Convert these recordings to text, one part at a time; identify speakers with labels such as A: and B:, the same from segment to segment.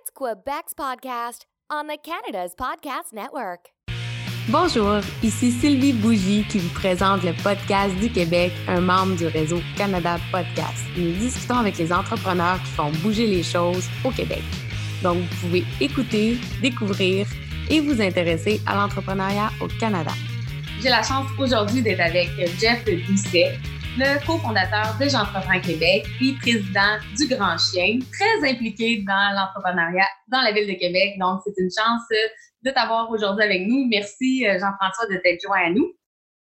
A: It's Quebec's podcast on the Canada's Podcast Network.
B: Bonjour, ici Sylvie Bougie qui vous présente le podcast du Québec, un membre du réseau Canada Podcast. Nous discutons avec les entrepreneurs qui font bouger les choses au Québec. Donc, vous pouvez écouter, découvrir et vous intéresser à l'entrepreneuriat au Canada.
C: J'ai la chance aujourd'hui d'être avec Jeff Doucet, le cofondateur de J'entreprends Québec et président du Grand Chien, très impliqué dans l'entrepreneuriat dans la ville de Québec. Donc, c'est une chance de t'avoir aujourd'hui avec nous. Merci, euh, Jean-François, de t'être joint à nous.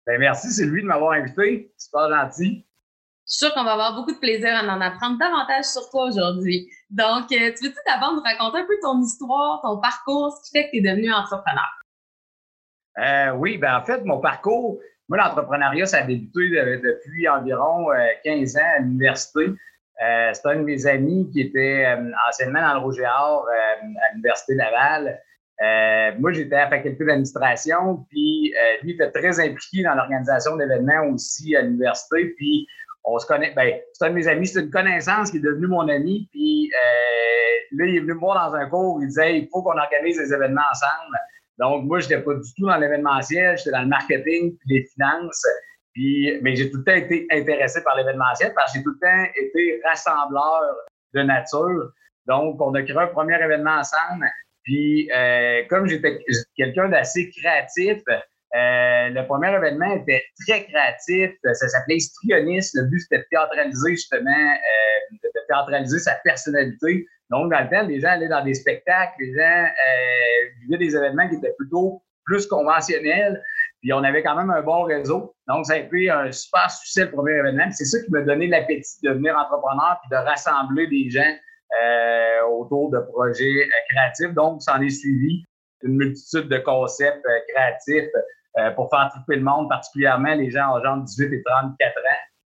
D: Bien, merci, Sylvie, de m'avoir invité. Super gentil.
C: Je suis sûre qu'on va avoir beaucoup de plaisir à en apprendre davantage sur toi aujourd'hui. Donc, euh, tu veux-tu d'abord nous raconter un peu ton histoire, ton parcours, ce qui fait que tu es devenu entrepreneur?
D: Euh, oui, ben en fait, mon parcours, moi, l'entrepreneuriat, ça a débuté depuis environ 15 euh, ans à l'université. Euh, C'était un de mes amis qui était euh, anciennement dans le Rouge à l'Université Laval. moi, j'étais à la faculté d'administration, puis lui était très impliqué dans l'organisation d'événements aussi à l'université. Puis on se connaît, ben, c'est un de mes amis, c'est une connaissance qui est devenue mon ami. Puis là, il est venu me voir dans un cours, il disait il faut qu'on organise des événements ensemble. Donc, moi, je n'étais pas du tout dans l'événementiel, j'étais dans le marketing puis les finances. Puis, mais j'ai tout le temps été intéressé par l'événementiel parce que j'ai tout le temps été rassembleur de nature. Donc, on a créé un premier événement ensemble. Puis, euh, comme j'étais quelqu'un d'assez créatif, euh, le premier événement était très créatif. Ça s'appelait Histrionis. Le but, c'était de théâtraliser justement, euh, de théâtraliser sa personnalité. Donc, dans le temps, les gens allaient dans des spectacles, les gens euh, vivaient des événements qui étaient plutôt plus conventionnels. Puis on avait quand même un bon réseau. Donc, ça a été un super succès le premier événement. C'est ça qui m'a donné l'appétit de devenir entrepreneur puis de rassembler des gens euh, autour de projets euh, créatifs. Donc, ça en est suivi une multitude de concepts euh, créatifs euh, pour faire triper le monde, particulièrement les gens en genre 18 et 34 ans.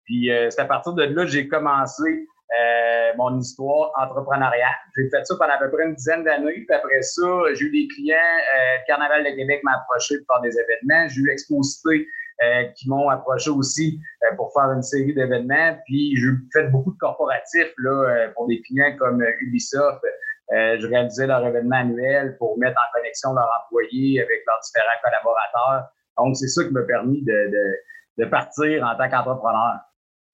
D: Puis c'est à partir de là que j'ai commencé euh, mon histoire entrepreneuriale. J'ai fait ça pendant à peu près une dizaine d'années. Puis après ça, j'ai eu des clients. Euh, le Carnaval de Québec m'a approché pour faire des événements. J'ai eu Exposité euh, qui m'ont approché aussi euh, pour faire une série d'événements. Puis j'ai fait beaucoup de corporatifs là, pour des clients comme Ubisoft. je réalisais leur événement annuel pour mettre en connexion leurs employés avec leurs différents collaborateurs. Donc, c'est ça qui m'a permis de, de, de partir en tant qu'entrepreneur.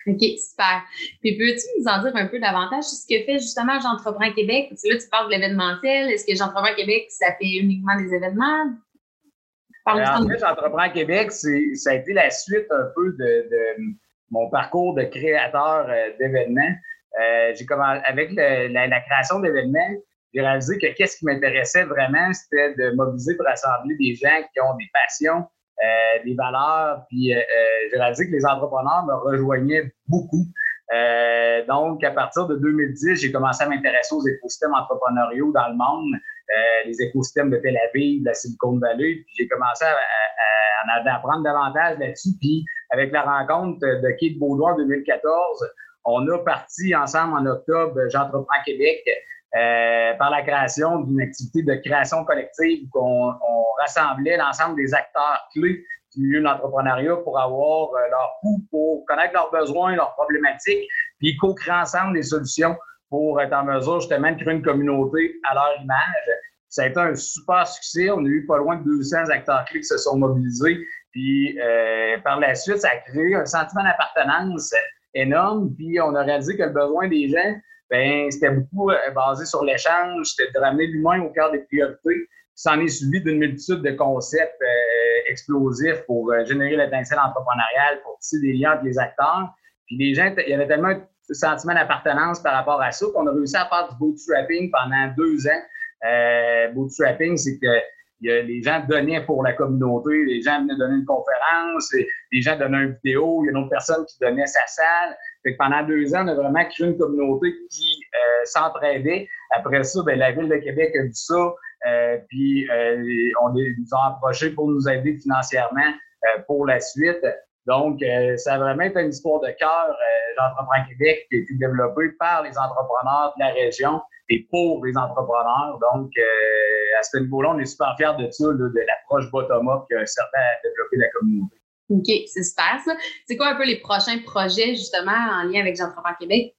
C: OK, super. Puis peux-tu nous en dire un peu davantage sur ce que fait justement J'entreprends Québec? Parce que là, tu parles de l'événementiel. Est-ce que J'entreprends Québec, ça fait uniquement des événements?
D: Euh, en fait, J'entreprends Québec, ça a été la suite un peu de, mon parcours de créateur euh, d'événements. Euh, j'ai commencé avec la, création d'événements, j'ai réalisé que qu'est-ce qui m'intéressait vraiment, c'était de mobiliser pour rassembler des gens qui ont des passions, des valeurs. Puis euh, euh, j'ai réalisé que les entrepreneurs me rejoignaient beaucoup. donc, à partir de 2010, j'ai commencé à m'intéresser aux écosystèmes entrepreneuriaux dans le monde, les écosystèmes de Tel Aviv, de la Silicon Valley. Puis j'ai commencé à, en apprendre davantage là-dessus. Puis avec la rencontre de Kate Baudouin en 2014, on a parti ensemble en octobre J'entreprends Québec euh, par la création d'une activité de création collective où on, rassemblait l'ensemble des acteurs clés du milieu de l'entrepreneuriat pour avoir euh, leur coût, pour connaître leurs besoins, leurs problématiques, puis co-créer ensemble des solutions pour être en mesure justement de créer une communauté à leur image. Ça a été un super succès. On a eu pas loin de 200 acteurs clés qui se sont mobilisés. Puis euh, par la suite, ça a créé un sentiment d'appartenance énorme. Puis on a réalisé que le besoin des gens, ben, c'était beaucoup euh, basé sur l'échange, c'était de ramener l'humain au cœur des priorités. Ça en est suivi d'une multitude de concepts euh, explosifs pour euh, générer l'étincelle entrepreneuriale, pour tisser des liens entre les acteurs. Puis les gens, il y avait tellement un sentiment d'appartenance par rapport à ça qu'on a réussi à faire du bootstrapping pendant deux ans. Euh, bootstrapping, c'est que les gens donnaient pour la communauté, les gens venaient donner une conférence, les gens donnaient une vidéo, il y a une autre personne qui donnait sa salle. Fait que pendant deux ans, on a vraiment créé une communauté qui euh, s'entraidait. Après ça, ben, la Ville de Québec a vu ça, euh, puis euh, on est, nous a approchés pour nous aider financièrement pour la suite. Donc, ça a vraiment été une histoire de cœur, J'entreprends Québec, qui a été développée par les entrepreneurs de la région et pour les entrepreneurs. Donc, à ce niveau-là, on est super fiers de ça, de l'approche bottom-up que certains a développé la communauté.
C: OK, c'est super ça. C'est quoi un peu les prochains projets justement en lien avec J'entreprends Québec?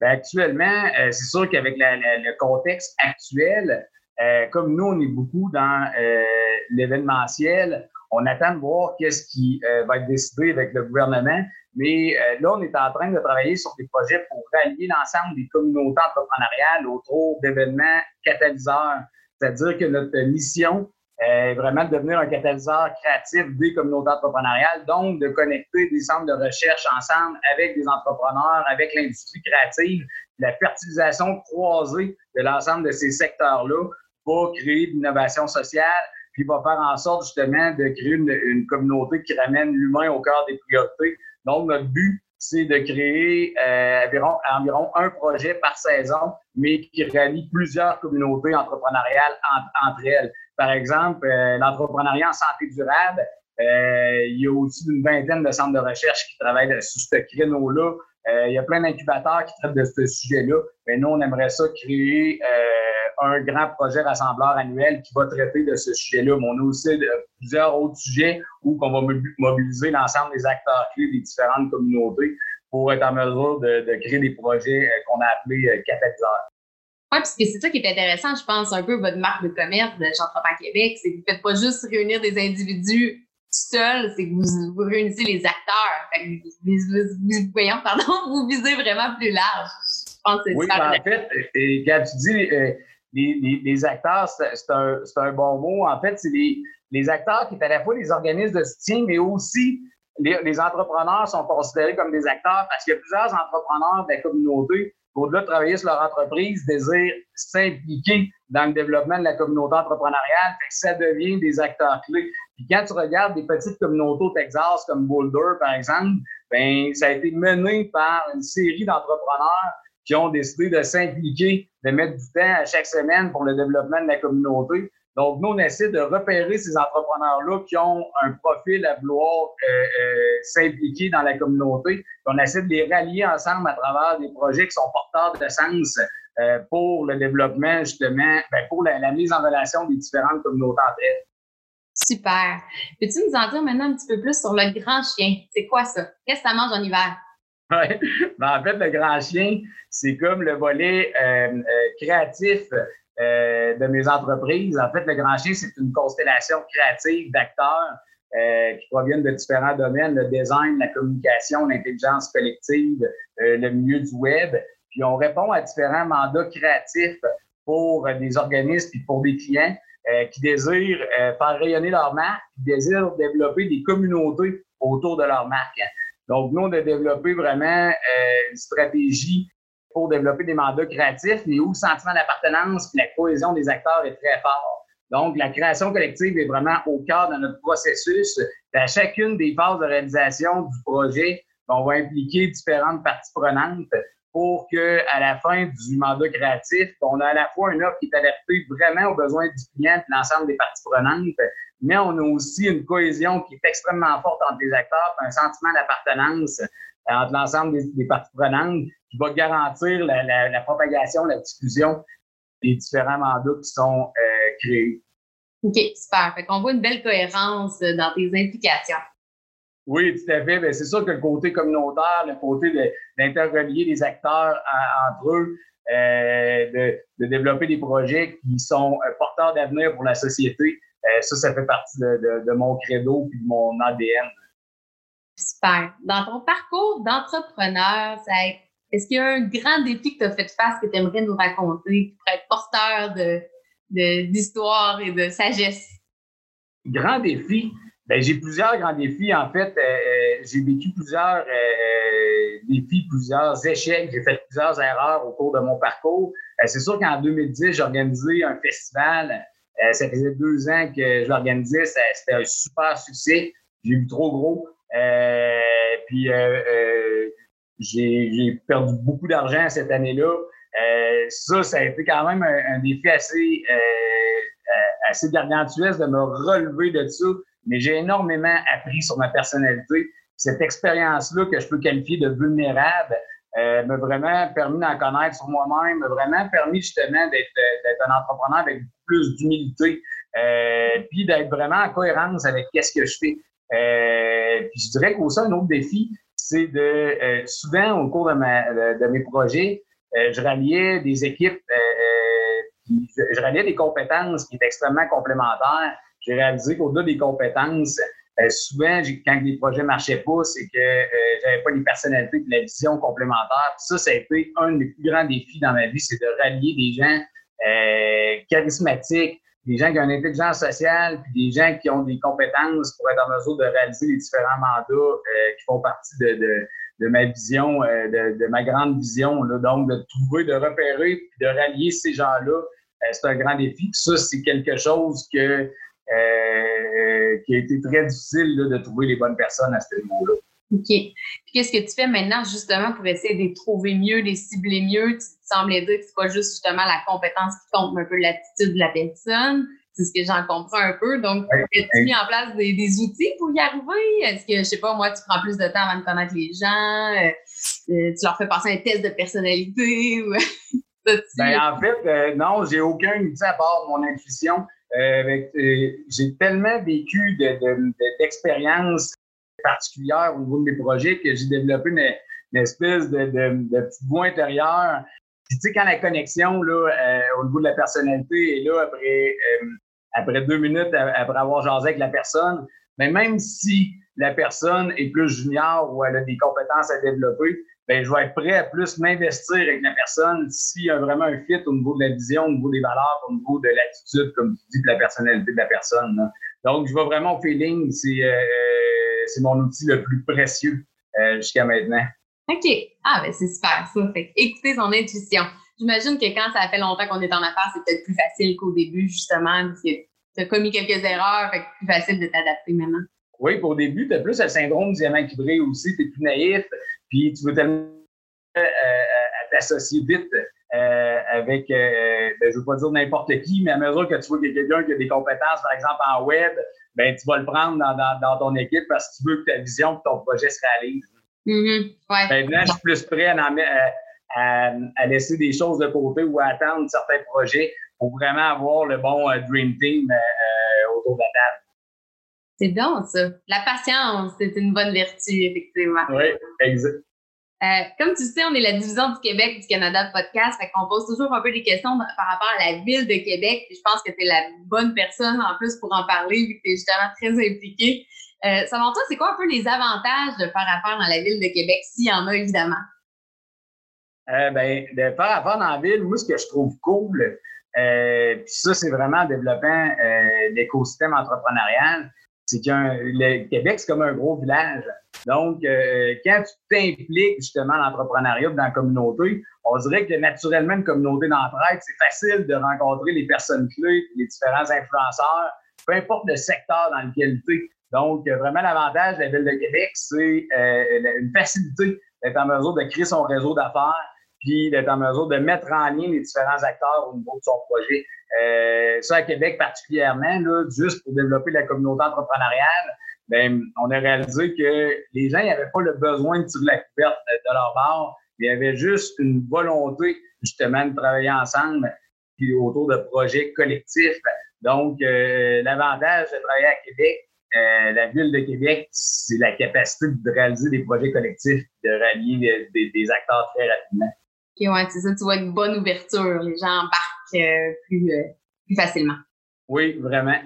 D: Ben, actuellement, euh, c'est sûr qu'avec le contexte actuel, euh, comme nous, on est beaucoup dans euh, l'événementiel, on attend de voir qu'est-ce qui va être décidé avec le gouvernement. Mais là, on est en train de travailler sur des projets pour rallier l'ensemble des communautés entrepreneuriales autour d'événements catalyseurs. C'est-à-dire que notre mission, est vraiment de devenir un catalyseur créatif des communautés entrepreneuriales, donc de connecter des centres de recherche ensemble avec des entrepreneurs, avec l'industrie créative, la fertilisation croisée de l'ensemble de ces secteurs-là pour créer de l'innovation sociale, puis va faire en sorte justement de créer une, communauté qui ramène l'humain au cœur des priorités. Donc, notre but, c'est de créer euh, environ, environ un projet par saison, mais qui rallie plusieurs communautés entrepreneuriales entre elles. Par exemple, euh, l'entrepreneuriat en santé durable, euh, il y a au-dessus d'une vingtaine de centres de recherche qui travaillent sur ce créneau-là. Il y a plein d'incubateurs qui traitent de ce sujet-là. Mais nous, on aimerait ça créer un grand projet rassembleur annuel qui va traiter de ce sujet-là. Mais on a aussi plusieurs autres sujets où on va mobiliser l'ensemble des acteurs clés des différentes communautés pour être en mesure de, de créer des projets qu'on a appelés catalyseurs.
C: Oui, parce que c'est ça qui est intéressant, je pense, un peu votre marque de commerce de J'entreprends Québec, c'est que vous ne faites pas juste réunir des individus seuls, c'est que vous, vous, réunissez les acteurs. Fait que vous, voyons, pardon, vous visez vraiment plus large. Je
D: pense que c'est oui, ben, en fait, et quand tu dis euh, les, acteurs, c'est un, bon mot. En fait, c'est les, acteurs qui sont à la fois les organismes de soutien, mais aussi les, entrepreneurs sont considérés comme des acteurs parce qu'il y a plusieurs entrepreneurs de la communauté au-delà de travailler sur leur entreprise, désirent s'impliquer dans le développement de la communauté entrepreneuriale, ça devient des acteurs clés. Puis quand tu regardes des petites communautés au Texas comme Boulder, par exemple, ben ça a été mené par une série d'entrepreneurs qui ont décidé de s'impliquer, de mettre du temps à chaque semaine pour le développement de la communauté. Donc, nous, on essaie de repérer ces entrepreneurs-là qui ont un profil à vouloir euh, euh, s'impliquer dans la communauté. on essaie de les rallier ensemble à travers des projets qui sont porteurs de sens euh, pour le développement, justement, ben, pour la, mise en relation des différentes communautés entre elles.
C: Super. Peux-tu nous en dire maintenant un petit peu plus sur le grand chien? C'est quoi ça? Qu'est-ce que ça mange en hiver?
D: Oui, ben, en fait, le grand chien, c'est comme le volet créatif euh, de mes entreprises. En fait, le Grand Chien, c'est une constellation créative d'acteurs euh, qui proviennent de différents domaines, le design, la communication, l'intelligence collective, euh, le milieu du web. Puis on répond à différents mandats créatifs pour des organismes et pour des clients qui désirent faire rayonner leur marque, qui désirent développer des communautés autour de leur marque. Donc, nous, on a développé vraiment une stratégie pour développer des mandats créatifs, mais où le sentiment d'appartenance et la cohésion des acteurs est très fort. Donc, la création collective est vraiment au cœur de notre processus. À chacune des phases de réalisation du projet, on va impliquer différentes parties prenantes pour que, à la fin du mandat créatif, on a à la fois une offre qui est adaptée vraiment aux besoins du client et l'ensemble des parties prenantes, mais on a aussi une cohésion qui est extrêmement forte entre les acteurs, un sentiment d'appartenance entre l'ensemble des, parties prenantes qui va garantir la, propagation, la diffusion des différents mandats qui sont euh, créés.
C: OK, super. Fait qu'on voit une belle cohérence euh, dans tes implications.
D: Oui, tout à fait. Ben, c'est sûr que le côté communautaire, le côté d'interrelier les acteurs entre eux, euh, de, développer des projets qui sont porteurs d'avenir pour la société, ça, ça fait partie de, de mon credo et de mon ADN.
C: Super. Dans ton parcours d'entrepreneur, est-ce qu'il y a un grand défi que tu as fait face que tu aimerais nous raconter, pour être porteur d'histoire et de sagesse?
D: Grand défi? Ben, j'ai plusieurs grands défis. En fait, euh, euh, j'ai vécu plusieurs euh, défis, plusieurs échecs. J'ai fait plusieurs erreurs au cours de mon parcours. c'est sûr qu'en 2010, j'ai organisé un festival. Ça faisait deux ans que je l'organisais. C'était un super succès. J'ai eu trop gros. Euh, puis euh, euh, j'ai perdu beaucoup d'argent cette année-là. ça, ça a été quand même un, défi assez, assez gargantuesque de me relever de ça. Mais j'ai énormément appris sur ma personnalité. Cette expérience-là que je peux qualifier de vulnérable m'a vraiment permis d'en connaître sur moi-même, m'a vraiment permis justement d'être un entrepreneur avec plus d'humilité, puis d'être vraiment en cohérence avec qu'est-ce que je fais. Euh, puis je dirais qu'aussi, un autre défi, c'est de euh, souvent au cours de, mes projets, je ralliais des équipes, je, ralliais des compétences qui étaient extrêmement complémentaires. J'ai réalisé qu'au-delà des compétences, souvent, quand les projets marchaient pas, c'est que j'avais pas les personnalités et la vision complémentaire. ça, ça a été un des plus grands défis dans ma vie, c'est de rallier des gens charismatiques, des gens qui ont une intelligence sociale, puis des gens qui ont des compétences pour être en mesure de réaliser les différents mandats euh, qui font partie de, de, de ma vision, euh, de, de, ma grande vision. Là. Donc, de trouver, de repérer, puis de rallier ces gens-là, euh, c'est un grand défi. Puis ça, c'est quelque chose que, qui a été très difficile là, de trouver les bonnes personnes à ce niveau-là.
C: OK. Puis qu'est-ce que tu fais maintenant justement pour essayer de les trouver mieux, de les cibler mieux? Tu semblais dire que c'est pas juste justement la compétence qui compte, mais un peu l'attitude de la personne. C'est ce que j'en comprends un peu. Donc, as-tu mis en place des, outils pour y arriver? Est-ce que, je sais pas, moi, tu prends plus de temps avant de connaître les gens? Euh, euh, tu leur fais passer un test de personnalité?
D: ben, en fait, euh, non, j'ai aucun outil à part mon intuition. J'ai tellement vécu d'expériences particulière au niveau de mes projets que j'ai développé une, espèce de, petit bout intérieur. tu sais, quand la connexion là, euh, au niveau de la personnalité est là après, euh, après deux minutes, après avoir jasé avec la personne, mais même si la personne est plus junior ou elle a des compétences à développer, ben je vais être prêt à plus m'investir avec la personne s'il y a vraiment un fit au niveau de la vision, au niveau des valeurs, au niveau de l'attitude, comme tu dis, de la personnalité de la personne. Donc, je vais vraiment au feeling. C'est euh, c'est mon outil le plus précieux euh, jusqu'à maintenant.
C: OK. Ah, ben c'est super ça. Fait écouter son intuition. J'imagine que quand ça fait longtemps qu'on est en affaires, c'est peut-être plus facile qu'au début, justement, parce que tu as commis quelques erreurs, fait que c'est plus facile de t'adapter maintenant.
D: Oui, pour au début, tu as plus le syndrome du diamant équilibré aussi, tu es plus naïf, puis tu veux tellement euh, euh, t'associer vite avec, ben, je ne veux pas dire n'importe qui, mais à mesure que tu vois quelqu'un qui a des compétences, par exemple en web, ben, tu vas le prendre dans, dans, dans, ton équipe parce que tu veux que ta vision et ton projet se réalise.
C: Mm-hmm. ouais.
D: Maintenant, je suis plus prêt à, à, à, laisser des choses de côté ou à attendre certains projets pour vraiment avoir le bon euh, Dream Team euh, euh, autour de la table.
C: C'est bon, ça. La patience, c'est une bonne vertu, effectivement.
D: Oui, exact.
C: Euh, comme tu sais, on est la division du Québec du Canada de podcast, fait qu'on pose toujours un peu des questions par rapport à la ville de Québec. je pense que tu es la bonne personne en plus pour en parler, vu que tu es justement très impliqué. Euh, selon toi, c'est quoi un peu les avantages de faire affaire dans la ville de Québec, s'il y en a évidemment?
D: Euh, ben, de faire affaire dans la ville, moi, ce que je trouve cool, euh, puis ça, c'est vraiment en développant euh, l'écosystème entrepreneurial, c'est que le Québec, c'est comme un gros village. Donc, euh, quand tu t'impliques justement dans l'entrepreneuriat, dans la communauté, on dirait que naturellement, une communauté d'entraide, c'est facile de rencontrer les personnes clés, les différents influenceurs, peu importe le secteur dans lequel tu es. Donc, vraiment, l'avantage de la Ville de Québec, c'est euh, une facilité d'être en mesure de créer son réseau d'affaires, puis d'être en mesure de mettre en lien les différents acteurs au niveau de son projet. Euh, ça, à Québec particulièrement, là, juste pour développer la communauté entrepreneuriale, ben, on a réalisé que les gens n'avaient pas le besoin de tirer la couverte de leur bord. Il y avait juste une volonté, justement, de travailler ensemble puis autour de projets collectifs. Donc, euh, l'avantage de travailler à Québec, euh, la ville de Québec, c'est la capacité de réaliser des projets collectifs, de rallier des, acteurs très rapidement.
C: OK, ouais, c'est ça, tu vois une bonne ouverture. Les gens embarquent euh, plus, plus facilement.
D: Oui, vraiment.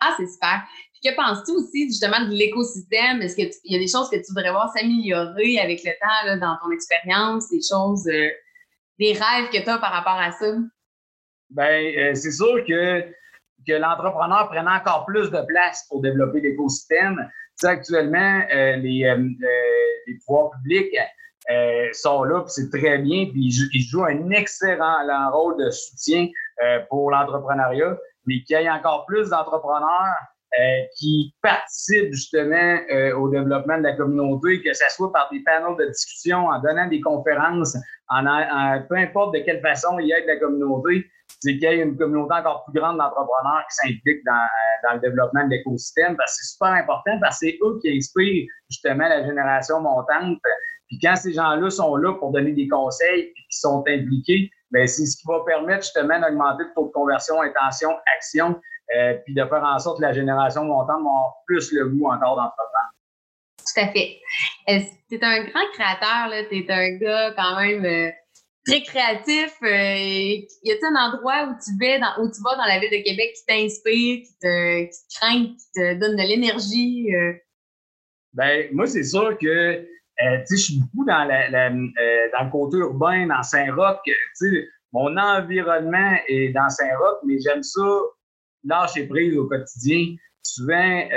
C: Ah, c'est super. Puis que penses-tu aussi justement de l'écosystème? Est-ce qu'il y a des choses que tu voudrais voir s'améliorer avec le temps là, dans ton expérience, des choses, euh, des rêves que tu as par rapport à ça?
D: Bien, euh, c'est sûr que, que l'entrepreneur prenne encore plus de place pour développer l'écosystème. Tu sais, actuellement, euh, les, les pouvoirs publics sont là, puis c'est très bien, puis ils, jouent un excellent rôle de soutien pour l'entrepreneuriat mais qu'il y ait encore plus d'entrepreneurs euh, qui participent justement euh, au développement de la communauté, que ce soit par des panels de discussion, en donnant des conférences, en, peu importe de quelle façon il y ait de la communauté, c'est qu'il y ait une communauté encore plus grande d'entrepreneurs qui s'impliquent dans, euh, dans, le développement de l'écosystème, parce que c'est super important, parce que c'est eux qui inspirent justement la génération montante. Puis quand ces gens-là sont là pour donner des conseils, puis qui sont impliqués, ben, c'est ce qui va permettre justement d'augmenter le taux de conversion, intention, action, euh, puis de faire en sorte que la génération montante va avoir plus le goût encore d'entreprendre.
C: Tout à fait. Tu es un grand créateur, tu es un gars quand même euh, très créatif. Euh, y a-t-il un endroit où tu vas dans, où tu vas dans la ville de Québec qui t'inspire, qui te, qui te craint, qui te donne de l'énergie?
D: Ben, moi, c'est sûr que euh, je suis beaucoup dans, la, dans le côté urbain, dans Saint-Roch. Mon environnement est dans Saint-Roch, mais j'aime ça lâcher prise au quotidien. Souvent,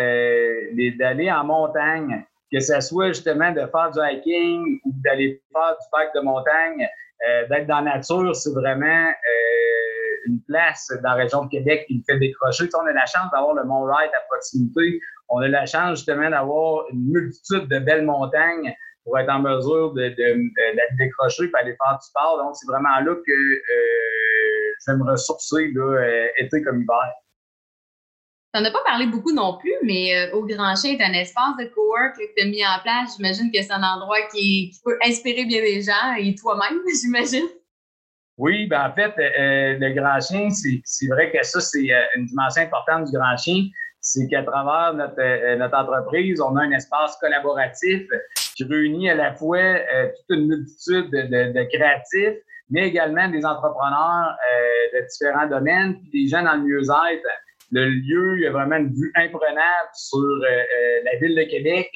D: d'aller en montagne, que ce soit justement de faire du hiking ou d'aller faire du parc de montagne, euh, d'être dans la nature, c'est vraiment euh, une place dans la région de Québec qui me fait décrocher. on a la chance d'avoir le Mont Wright à proximité. On a la chance justement d'avoir une multitude de belles montagnes pour être en mesure de, de, décrocher et aller faire du sport. Donc, c'est vraiment là que euh, je vais me ressourcer là, été comme hiver.
C: Tu n'en as pas parlé beaucoup non plus, mais euh, au Grand Chien est un espace de cowork que tu as mis en place. J'imagine que c'est un endroit qui, peut inspirer bien des gens et toi-même, j'imagine.
D: Oui, ben en fait, euh, le Grand Chien, c'est vrai que ça, c'est euh, une dimension importante du Grand Chien. C'est qu'à travers notre, notre entreprise, on a un espace collaboratif qui réunit à la fois toute une multitude de, de, créatifs, mais également des entrepreneurs de différents domaines, puis des gens dans le mieux-être le lieu, il y a vraiment une vue imprenable sur euh, euh, la ville de Québec.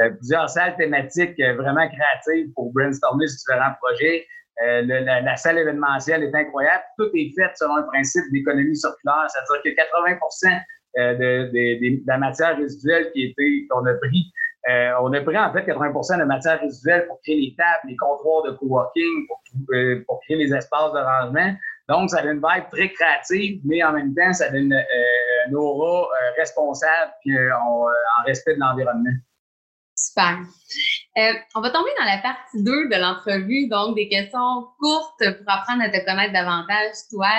D: Euh, plusieurs salles thématiques vraiment créatives pour brainstormer sur différents projets. la, salle événementielle est incroyable. Tout est fait selon un principe d'économie circulaire, c'est-à-dire que 80 de, la matière résiduelle qui était qu'on a pris, on a pris en fait 80% de matière résiduelle pour créer les tables, les comptoirs de coworking, pour, pour créer les espaces de rangement. Donc, ça donne une vibe très créative, mais en même temps, ça donne euh, une aura euh, responsable puis euh, en respect de l'environnement.
C: Super. on va tomber dans la partie 2 de l'entrevue, donc des questions courtes pour apprendre à te connaître davantage, toi,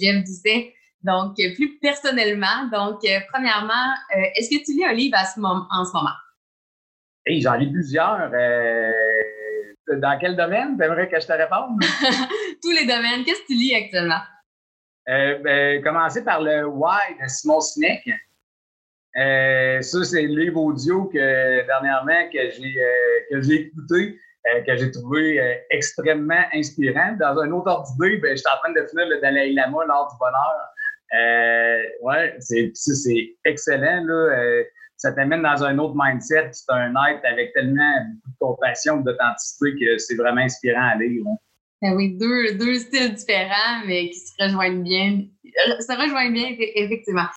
C: Jeff Doucet. Donc, plus personnellement, donc, premièrement, est-ce que tu lis un livre en ce moment?
D: Hey, j'en lis plusieurs. Dans quel domaine? T'aimerais que je te réponde?
C: Tous les domaines. Qu'est-ce que tu lis actuellement?
D: Euh, ben, commencer par le Why de Simon Sinek. Euh, ça, c'est le livre audio que dernièrement que j'ai euh, écouté, euh, que j'ai trouvé extrêmement inspirant. Dans un autre ordre d'idée, ben, j'étais en train de finir le Dalai Lama, l'art du bonheur. ouais, c'est excellent. Là ça t'amène dans un autre mindset. C'est un être avec tellement de compassion, d'authenticité que c'est vraiment inspirant à lire. Hein.
C: Ben oui, deux, deux styles différents, mais qui se rejoignent bien. Se rejoignent bien, effectivement.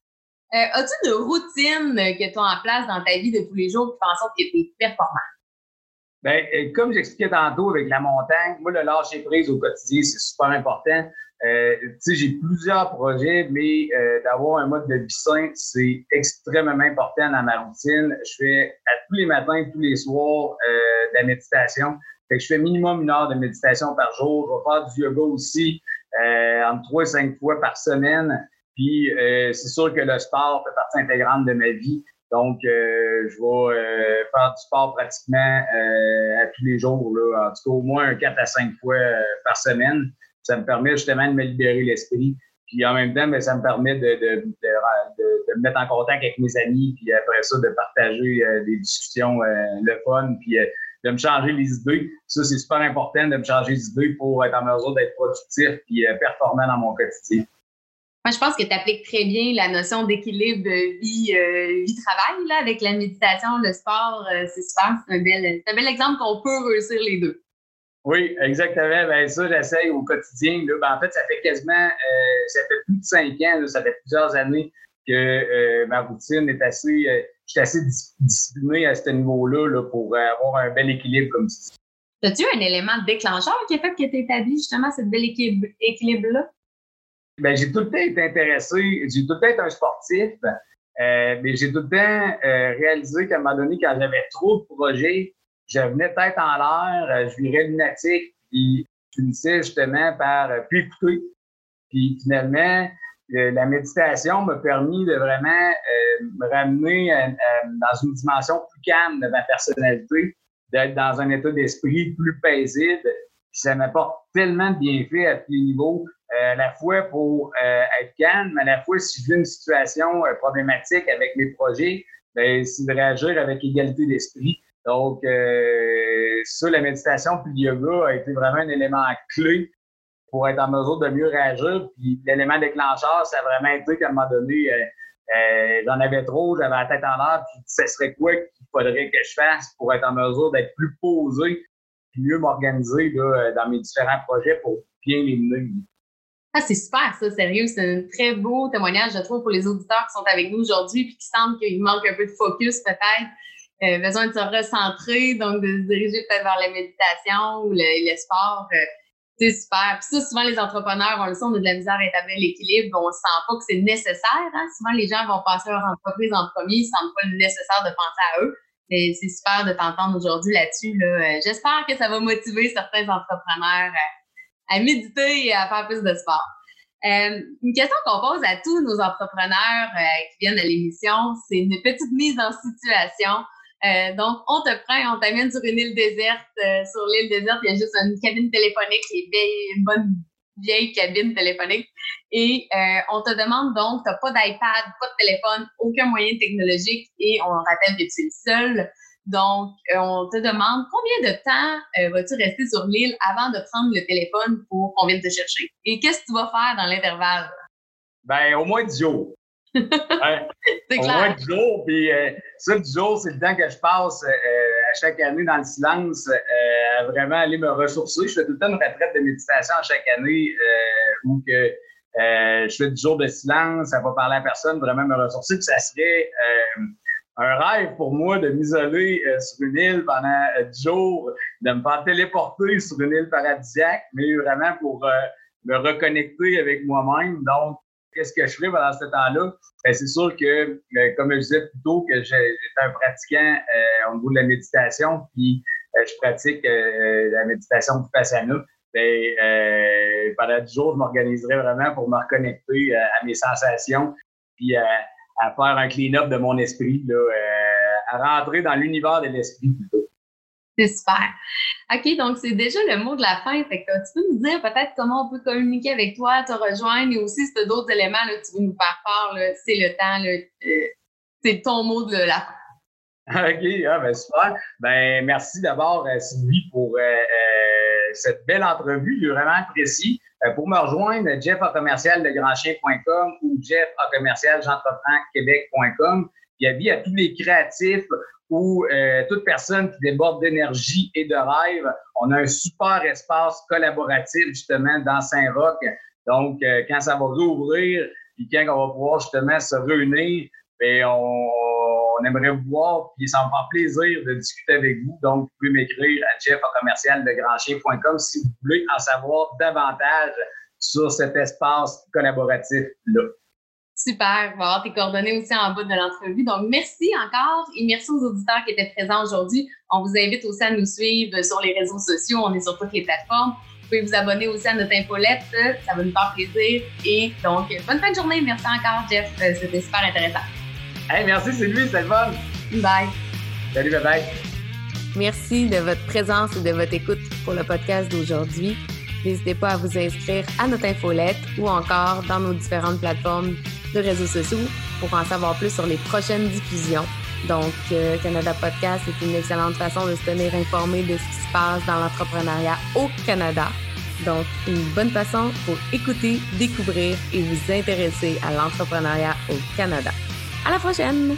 C: Euh, as-tu une routine que tu as en place dans ta vie de tous les jours qui fait en sorte que tu es performant?
D: Bien, euh, comme j'expliquais tantôt avec la montagne, moi, le lâcher prise au quotidien, c'est super important. Euh, j'ai plusieurs projets, mais euh, d'avoir un mode de vie sain, c'est extrêmement important dans ma routine. Je fais à tous les matins, tous les soirs euh, de la méditation. Fait que je fais minimum une heure de méditation par jour. Je vais faire du yoga aussi euh, entre trois et cinq fois par semaine. Puis c'est sûr que le sport fait partie intégrante de ma vie. Donc, je vais faire du sport pratiquement à tous les jours, là, en tout cas au moins quatre à cinq fois par semaine ça me permet justement de me libérer l'esprit. Puis en même temps, ben, ça me permet de, de, de, me mettre en contact avec mes amis, puis après ça, de partager euh, des discussions, euh, le fun, puis euh, de me changer les idées. Ça, c'est super important de me changer les idées pour être en mesure d'être productif puis performant dans mon quotidien.
C: Moi, je pense que tu appliques très bien la notion d'équilibre vie, vie-travail avec la méditation, le sport. c'est super. C'est un, un bel exemple qu'on peut réussir les deux.
D: Oui, exactement. Ben, ça, j'essaye au quotidien. Là. Ben, en fait, ça fait quasiment, euh, ça fait plus de cinq ans, ça fait plusieurs années que euh, ma routine est assez, euh, je suis assez discipliné à ce niveau-là là, pour avoir un bel équilibre, comme tu dis.
C: As-tu un élément déclencheur qui a fait que tu établi justement ce bel équilibre-là?
D: Ben, j'ai tout le temps été intéressé, j'ai tout le temps été un sportif, mais j'ai tout le temps réalisé qu'à un moment donné, quand j'avais trop de projets, je venais tête en l'air, euh, je virais lunatique, puis je finissais justement par euh, plus écouter. Puis finalement, la méditation m'a permis de vraiment euh, me ramener dans une dimension plus calme de ma personnalité, d'être dans un état d'esprit plus paisible. Puis ça m'apporte tellement de bienfaits à tous les niveaux, à la fois pour être calme, mais à la fois si j'ai une situation problématique avec mes projets, ben, c'est de réagir avec égalité d'esprit. Donc, euh, ça, la méditation puis le yoga a été vraiment un élément clé pour être en mesure de mieux réagir. Puis l'élément déclencheur, ça a vraiment été qu'à un moment donné, euh, euh, j'en avais trop, j'avais la tête en l'air, puis ce serait quoi qu'il faudrait que je fasse pour être en mesure d'être plus posé, puis mieux m'organiser dans mes différents projets pour bien les mener.
C: Ah, c'est super, ça, sérieux. C'est un très beau témoignage, je trouve, pour les auditeurs qui sont avec nous aujourd'hui puis qui sentent qu'il manque un peu de focus, peut-être. Euh, besoin de se recentrer, donc de se diriger peut-être vers la méditation ou le, le sport. Euh, c'est super. Puis ça, souvent, les entrepreneurs, on le sent, on a de la misère à établir l'équilibre. On ne sent pas que c'est nécessaire. Hein? Souvent, les gens vont passer leur entreprise en premier, ils ne sentent pas nécessaire de penser à eux. Mais c'est super de t'entendre aujourd'hui là-dessus. Là. Euh, j'espère que ça va motiver certains entrepreneurs à méditer et à faire plus de sport. Euh, une question qu'on pose à tous nos entrepreneurs euh, qui viennent à l'émission, c'est une petite mise en situation. Euh, donc, on te prend, on t'amène sur une île déserte. sur l'île déserte, il y a juste une cabine téléphonique, une bonne vieille cabine téléphonique. Et on te demande donc, tu n'as pas d'iPad, pas de téléphone, aucun moyen technologique et on rappelle que tu es seul donc, euh, on te demande combien de temps euh, vas-tu rester sur l'île avant de prendre le téléphone pour qu'on vienne te chercher? Et qu'est-ce que tu vas faire dans l'intervalle?
D: Ben, au moins 10 jours. c'est clair. Au moins 10 jours. Puis, euh, ça, 10 jours, c'est le temps que je passe à chaque année dans le silence à vraiment aller me ressourcer. Je fais tout le temps une retraite de méditation à chaque année où que je fais 10 jours de silence, ça va parler à personne, vraiment me ressourcer. Puis, ça serait un rêve pour moi de m'isoler euh, sur une île pendant euh, dix jours, de me faire téléporter sur une île paradisiaque, mais vraiment pour euh, me reconnecter avec moi-même. Donc, qu'est-ce que je ferais pendant ce temps-là? Ben, c'est sûr que, comme je disais plus tôt, que j'étais un pratiquant au niveau de la méditation, puis je pratique la méditation Vipassana. Ben, pendant dix jours, je m'organiserais vraiment pour me reconnecter à mes sensations, puis à faire un clean-up de mon esprit, là, euh, à rentrer dans l'univers de l'esprit plutôt.
C: C'est super. OK, donc c'est déjà le mot de la fin. Fait que, tu peux nous dire peut-être comment on peut communiquer avec toi, te rejoindre et aussi si tu as d'autres éléments là, tu veux nous faire part, c'est le temps, euh, c'est ton mot de la fin.
D: OK, ah, ben super. Ben, merci d'abord, euh, Sylvie, pour cette belle entrevue. Est vraiment apprécié. Euh, pour me rejoindre, jeff à commercial ou jeff à commercial québec.com. Il y a vie à tous les créatifs ou euh, toute personne qui déborde d'énergie et de rêve. On a un super espace collaboratif justement dans Saint-Roch. Donc, euh, quand ça va rouvrir, puis quand on va pouvoir justement se réunir, bien, on, aimerait vous voir, puis ça me fait plaisir de discuter avec vous. Donc, vous pouvez m'écrire à jeff de si vous voulez en savoir davantage sur cet espace collaboratif-là.
C: Super. On va avoir tes coordonnées aussi en bas de l'entrevue. Donc, merci encore et merci aux auditeurs qui étaient présents aujourd'hui. On vous invite aussi à nous suivre sur les réseaux sociaux. On est sur toutes les plateformes. Vous pouvez vous abonner aussi à notre infolette. Ça va nous faire plaisir. Et donc, bonne fin de journée. Merci encore, Jeff. C'était super intéressant.
D: Hey, merci Sylvie, c'est le fun.
C: Bye.
D: Salut, bye bye.
B: Merci de votre présence et de votre écoute pour le podcast d'aujourd'hui. N'hésitez pas à vous inscrire à notre infolette ou encore dans nos différentes plateformes de réseaux sociaux pour en savoir plus sur les prochaines diffusions. Donc, euh, Canada Podcast est une excellente façon de se tenir informé de ce qui se passe dans l'entrepreneuriat au Canada. Donc, une bonne façon pour écouter, découvrir et vous intéresser à l'entrepreneuriat au Canada. À la prochaine!